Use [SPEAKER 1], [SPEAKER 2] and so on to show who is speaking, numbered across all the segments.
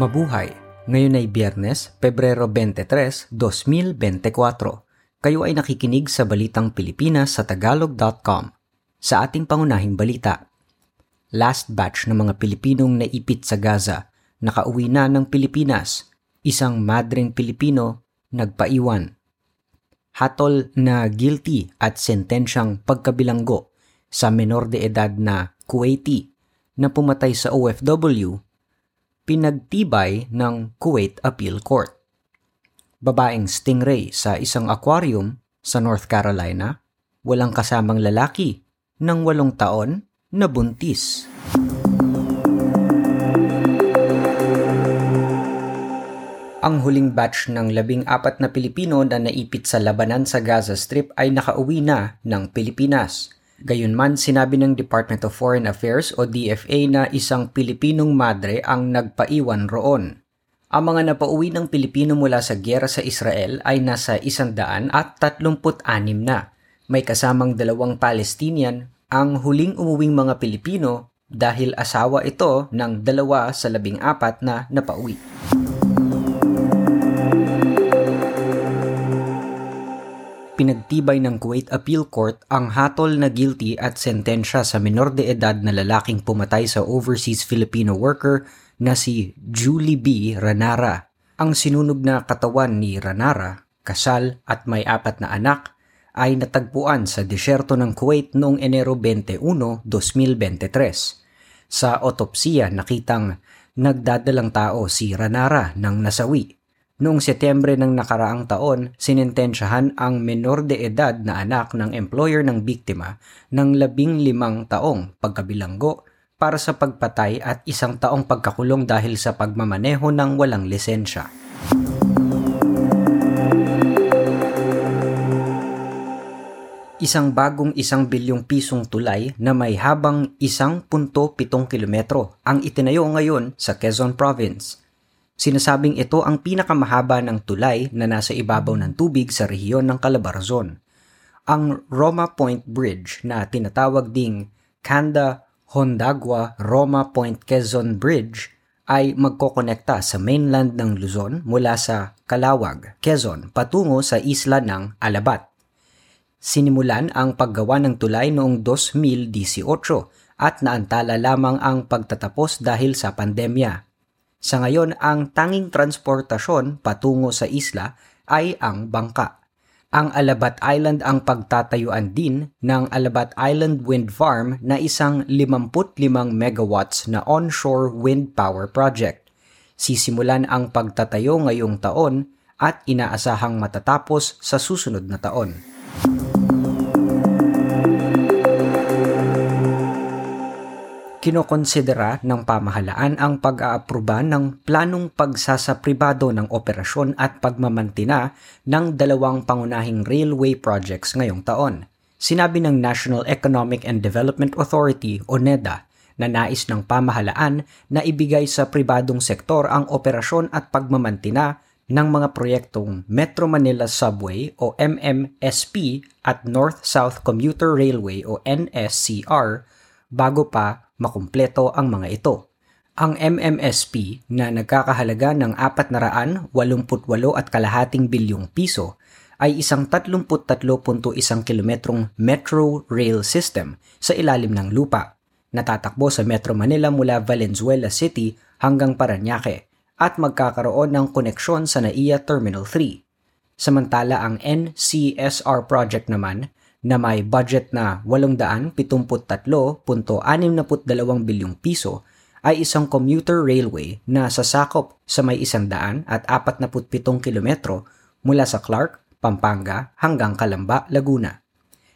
[SPEAKER 1] Mabuhay! Ngayon ay Biyernes, Pebrero 23, 2024. Kayo ay nakikinig sa Balitang Pilipinas sa Tagalog.com. Sa ating pangunahing balita, last batch ng mga Pilipinong naipit sa Gaza, nakauwi na ng Pilipinas, isang madreng Pilipino nagpaiwan. Hatol na guilty at sentensyang pagkabilanggo sa menor de edad na Kuwaiti na pumatay sa OFW pinagtibay ng Kuwait Appeal Court. Babaeng stingray sa isang aquarium sa North Carolina, walang kasamang lalaki ng walong taon na buntis. Ang huling batch ng labing apat na Pilipino na naipit sa labanan sa Gaza Strip ay nakauwi na ng Pilipinas. Gayunman, sinabi ng Department of Foreign Affairs o DFA na isang Pilipinong madre ang nagpaiwan roon. Ang mga napauwi ng Pilipino mula sa gyera sa Israel ay nasa isandaan at tatlumput-anim na. May kasamang dalawang Palestinian ang huling umuwing mga Pilipino dahil asawa ito ng dalawa sa labing apat na napauwi. Pinagtibay ng Kuwait Appeal Court ang hatol na guilty at sentensya sa menor de edad na lalaking pumatay sa overseas Filipino worker na si Julie B. Ranara. Ang sinunog na katawan ni Ranara, kasal at may apat na anak, ay natagpuan sa disyerto ng Kuwait noong Enero 21, 2023. Sa otopsiya nakitang nagdadalang tao si Ranara ng nasawi Noong Setyembre ng nakaraang taon, sinintensyahan ang menor de edad na anak ng employer ng biktima ng labing limang taong pagkabilanggo para sa pagpatay at isang taong pagkakulong dahil sa pagmamaneho ng walang lisensya. Isang bagong isang bilyong pisong tulay na may habang isang punto pitong kilometro ang itinayo ngayon sa Quezon Province Sinasabing ito ang pinakamahaba ng tulay na nasa ibabaw ng tubig sa rehiyon ng Calabarzon. Ang Roma Point Bridge na tinatawag ding Kanda Hondagua Roma Point Quezon Bridge ay magkokonekta sa mainland ng Luzon mula sa Calawag, Quezon patungo sa isla ng Alabat. Sinimulan ang paggawa ng tulay noong 2018 at naantala lamang ang pagtatapos dahil sa pandemya. Sa ngayon, ang tanging transportasyon patungo sa isla ay ang bangka. Ang Alabat Island ang pagtatayuan din ng Alabat Island Wind Farm na isang 55 megawatts na onshore wind power project. Sisimulan ang pagtatayo ngayong taon at inaasahang matatapos sa susunod na taon. Kinokonsidera ng pamahalaan ang pag-aapruba ng planong pagsasapribado ng operasyon at pagmamantina ng dalawang pangunahing railway projects ngayong taon. Sinabi ng National Economic and Development Authority o NEDA na nais ng pamahalaan na ibigay sa pribadong sektor ang operasyon at pagmamantina ng mga proyektong Metro Manila Subway o MMSP at North-South Commuter Railway o NSCR bago pa makumpleto ang mga ito. Ang MMSP na nagkakahalaga ng 488 at kalahating bilyong piso ay isang 33.1 kilometrong metro rail system sa ilalim ng lupa. Natatakbo sa Metro Manila mula Valenzuela City hanggang Paranaque at magkakaroon ng koneksyon sa NAIA Terminal 3. Samantala ang NCSR project naman na may budget na 873.62 bilyong piso ay isang commuter railway na sasakop sa may 147 kilometro mula sa Clark, Pampanga hanggang Calamba, Laguna.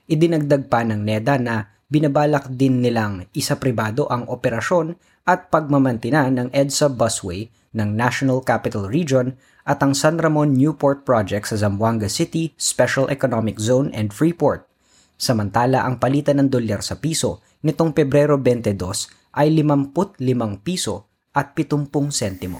[SPEAKER 1] Idinagdag pa ng NEDA na binabalak din nilang isa pribado ang operasyon at pagmamantina ng EDSA busway ng National Capital Region at ang San Ramon Newport Project sa Zamboanga City, Special Economic Zone and Freeport Samantala ang palitan ng dolyar sa piso nitong Pebrero 22 ay 55 piso at 70 sentimo.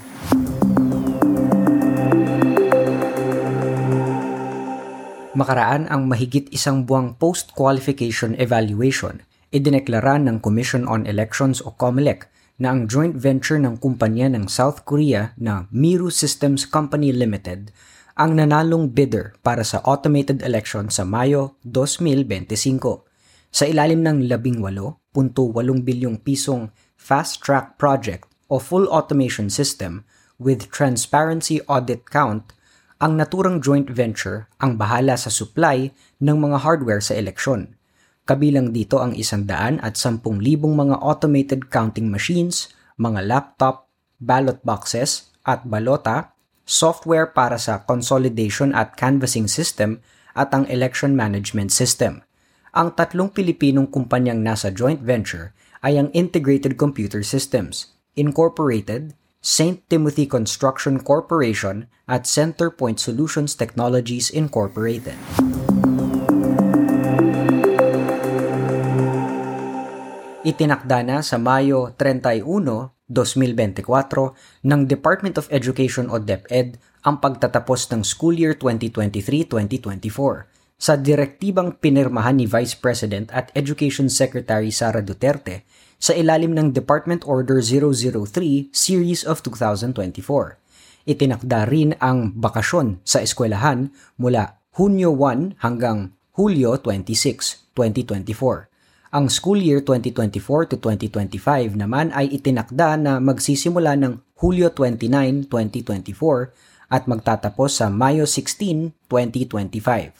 [SPEAKER 1] Makaraan ang mahigit isang buwang post-qualification evaluation, idineklara ng Commission on Elections o COMELEC na ang joint venture ng kumpanya ng South Korea na Miru Systems Company Limited ang nanalong bidder para sa automated election sa Mayo 2025 sa ilalim ng 18.8 bilyong pisong fast track project o full automation system with transparency audit count ang naturang joint venture ang bahala sa supply ng mga hardware sa eleksyon. Kabilang dito ang isandaan at sampung libong mga automated counting machines, mga laptop, ballot boxes at balota, software para sa consolidation at canvassing system at ang election management system. Ang tatlong Pilipinong kumpanyang nasa joint venture ay ang Integrated Computer Systems, Incorporated, St. Timothy Construction Corporation at Centerpoint Solutions Technologies Incorporated. Itinakda na sa Mayo 31, 2024 ng Department of Education o DepEd ang pagtatapos ng school year 2023-2024 sa direktibang pinirmahan ni Vice President at Education Secretary Sara Duterte sa ilalim ng Department Order 003 Series of 2024. Itinakda rin ang bakasyon sa eskwelahan mula Hunyo 1 hanggang Hulyo 26, 2024. Ang school year 2024 to 2025 naman ay itinakda na magsisimula ng Hulyo 29, 2024 at magtatapos sa Mayo 16, 2025.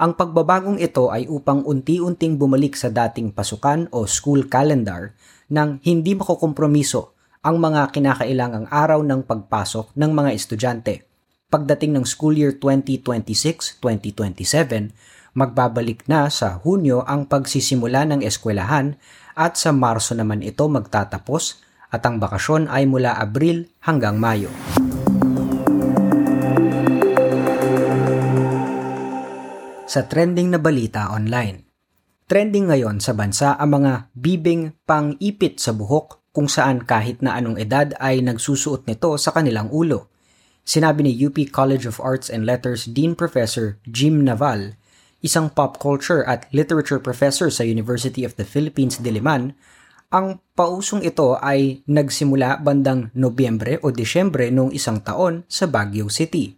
[SPEAKER 1] Ang pagbabagong ito ay upang unti-unting bumalik sa dating pasukan o school calendar nang hindi makukompromiso ang mga kinakailangang araw ng pagpasok ng mga estudyante. Pagdating ng school year 2026-2027, magbabalik na sa Hunyo ang pagsisimula ng eskwelahan at sa Marso naman ito magtatapos at ang bakasyon ay mula Abril hanggang Mayo. sa trending na balita online. Trending ngayon sa bansa ang mga bibing pang-ipit sa buhok kung saan kahit na anong edad ay nagsusuot nito sa kanilang ulo. Sinabi ni UP College of Arts and Letters Dean Professor Jim Naval, isang pop culture at literature professor sa University of the Philippines Diliman, ang pausong ito ay nagsimula bandang Nobyembre o Disyembre noong isang taon sa Baguio City.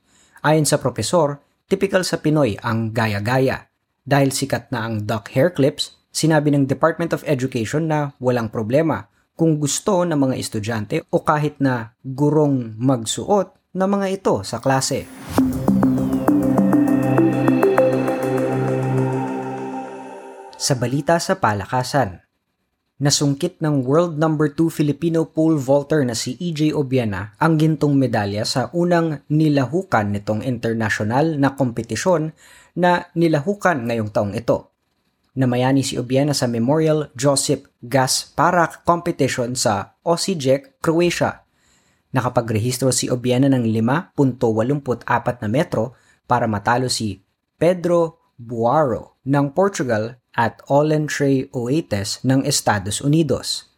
[SPEAKER 1] Ayon sa profesor, Typical sa Pinoy ang gaya-gaya. Dahil sikat na ang duck hair clips, sinabi ng Department of Education na walang problema kung gusto ng mga estudyante o kahit na gurong magsuot ng mga ito sa klase. Sa balita sa palakasan, nasungkit ng world number 2 Filipino pole vaulter na si EJ Obiena ang gintong medalya sa unang nilahukan nitong international na kompetisyon na nilahukan ngayong taong ito. Namayani si Obiena sa Memorial Josip Gasparak Competition sa Osijek, Croatia. Nakapagrehistro si Obiena ng 5.84 na metro para matalo si Pedro Buaro ng Portugal at Olentre Oates ng Estados Unidos.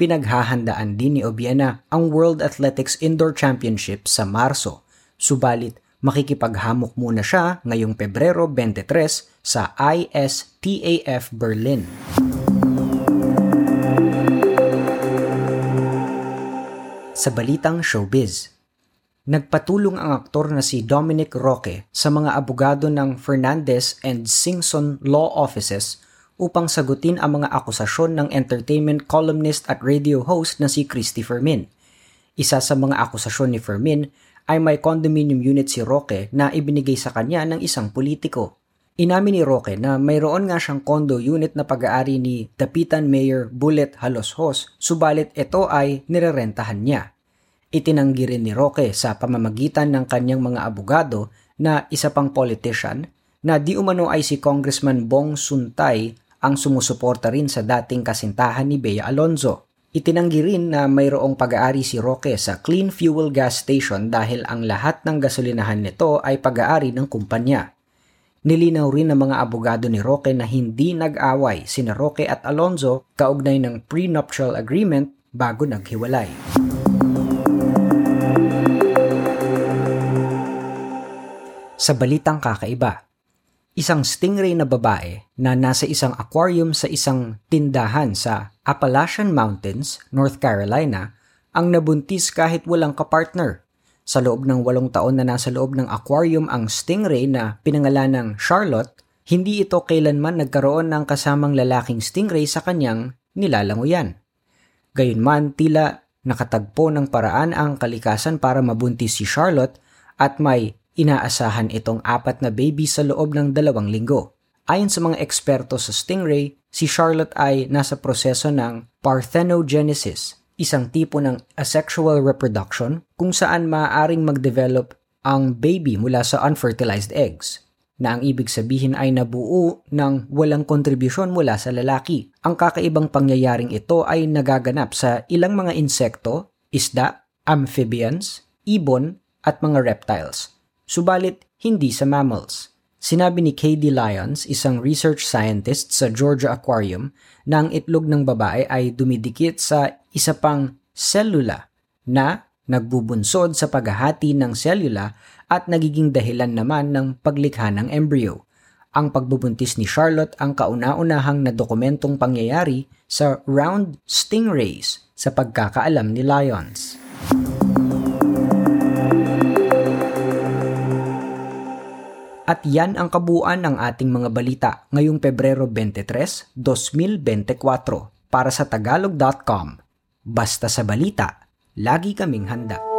[SPEAKER 1] Pinaghahandaan din ni Obiena ang World Athletics Indoor Championship sa Marso, subalit makikipaghamok muna siya ngayong Pebrero 23 sa ISTAF Berlin. Sa balitang showbiz, Nagpatulong ang aktor na si Dominic Roque sa mga abogado ng Fernandez and Singson Law Offices upang sagutin ang mga akusasyon ng entertainment columnist at radio host na si Christy Fermin. Isa sa mga akusasyon ni Fermin ay may condominium unit si Roque na ibinigay sa kanya ng isang politiko. Inamin ni Roque na mayroon nga siyang condo unit na pag-aari ni Dapitan Mayor Bullet Haloshos, subalit ito ay nirerentahan niya. Itinanggi rin ni Roque sa pamamagitan ng kanyang mga abogado na isa pang politician na di umano ay si Congressman Bong Suntay ang sumusuporta rin sa dating kasintahan ni Bea Alonzo. Itinanggi rin na mayroong pag-aari si Roque sa Clean Fuel Gas Station dahil ang lahat ng gasolinahan nito ay pag-aari ng kumpanya. Nilinaw rin ng mga abogado ni Roque na hindi nag-away sina Roque at Alonzo kaugnay ng prenuptial agreement bago naghiwalay. Sa balitang kakaiba, isang stingray na babae na nasa isang aquarium sa isang tindahan sa Appalachian Mountains, North Carolina, ang nabuntis kahit walang kapartner. Sa loob ng walong taon na nasa loob ng aquarium ang stingray na pinangalan ng Charlotte, hindi ito kailanman nagkaroon ng kasamang lalaking stingray sa kanyang nilalanguyan. Gayunman, tila nakatagpo ng paraan ang kalikasan para mabuntis si Charlotte at may Inaasahan itong apat na baby sa loob ng dalawang linggo. Ayon sa mga eksperto sa stingray, si Charlotte ay nasa proseso ng parthenogenesis, isang tipo ng asexual reproduction kung saan maaaring mag-develop ang baby mula sa unfertilized eggs na ang ibig sabihin ay nabuo ng walang kontribusyon mula sa lalaki. Ang kakaibang pangyayaring ito ay nagaganap sa ilang mga insekto, isda, amphibians, ibon at mga reptiles subalit hindi sa mammals. Sinabi ni K.D. Lyons, isang research scientist sa Georgia Aquarium, na ang itlog ng babae ay dumidikit sa isa pang selula na nagbubunsod sa paghahati ng selula at nagiging dahilan naman ng paglikha ng embryo. Ang pagbubuntis ni Charlotte ang kauna-unahang na dokumentong pangyayari sa round stingrays sa pagkakaalam ni Lyons. At yan ang kabuuan ng ating mga balita ngayong Pebrero 23, 2024 para sa tagalog.com. Basta sa balita, lagi kaming handa.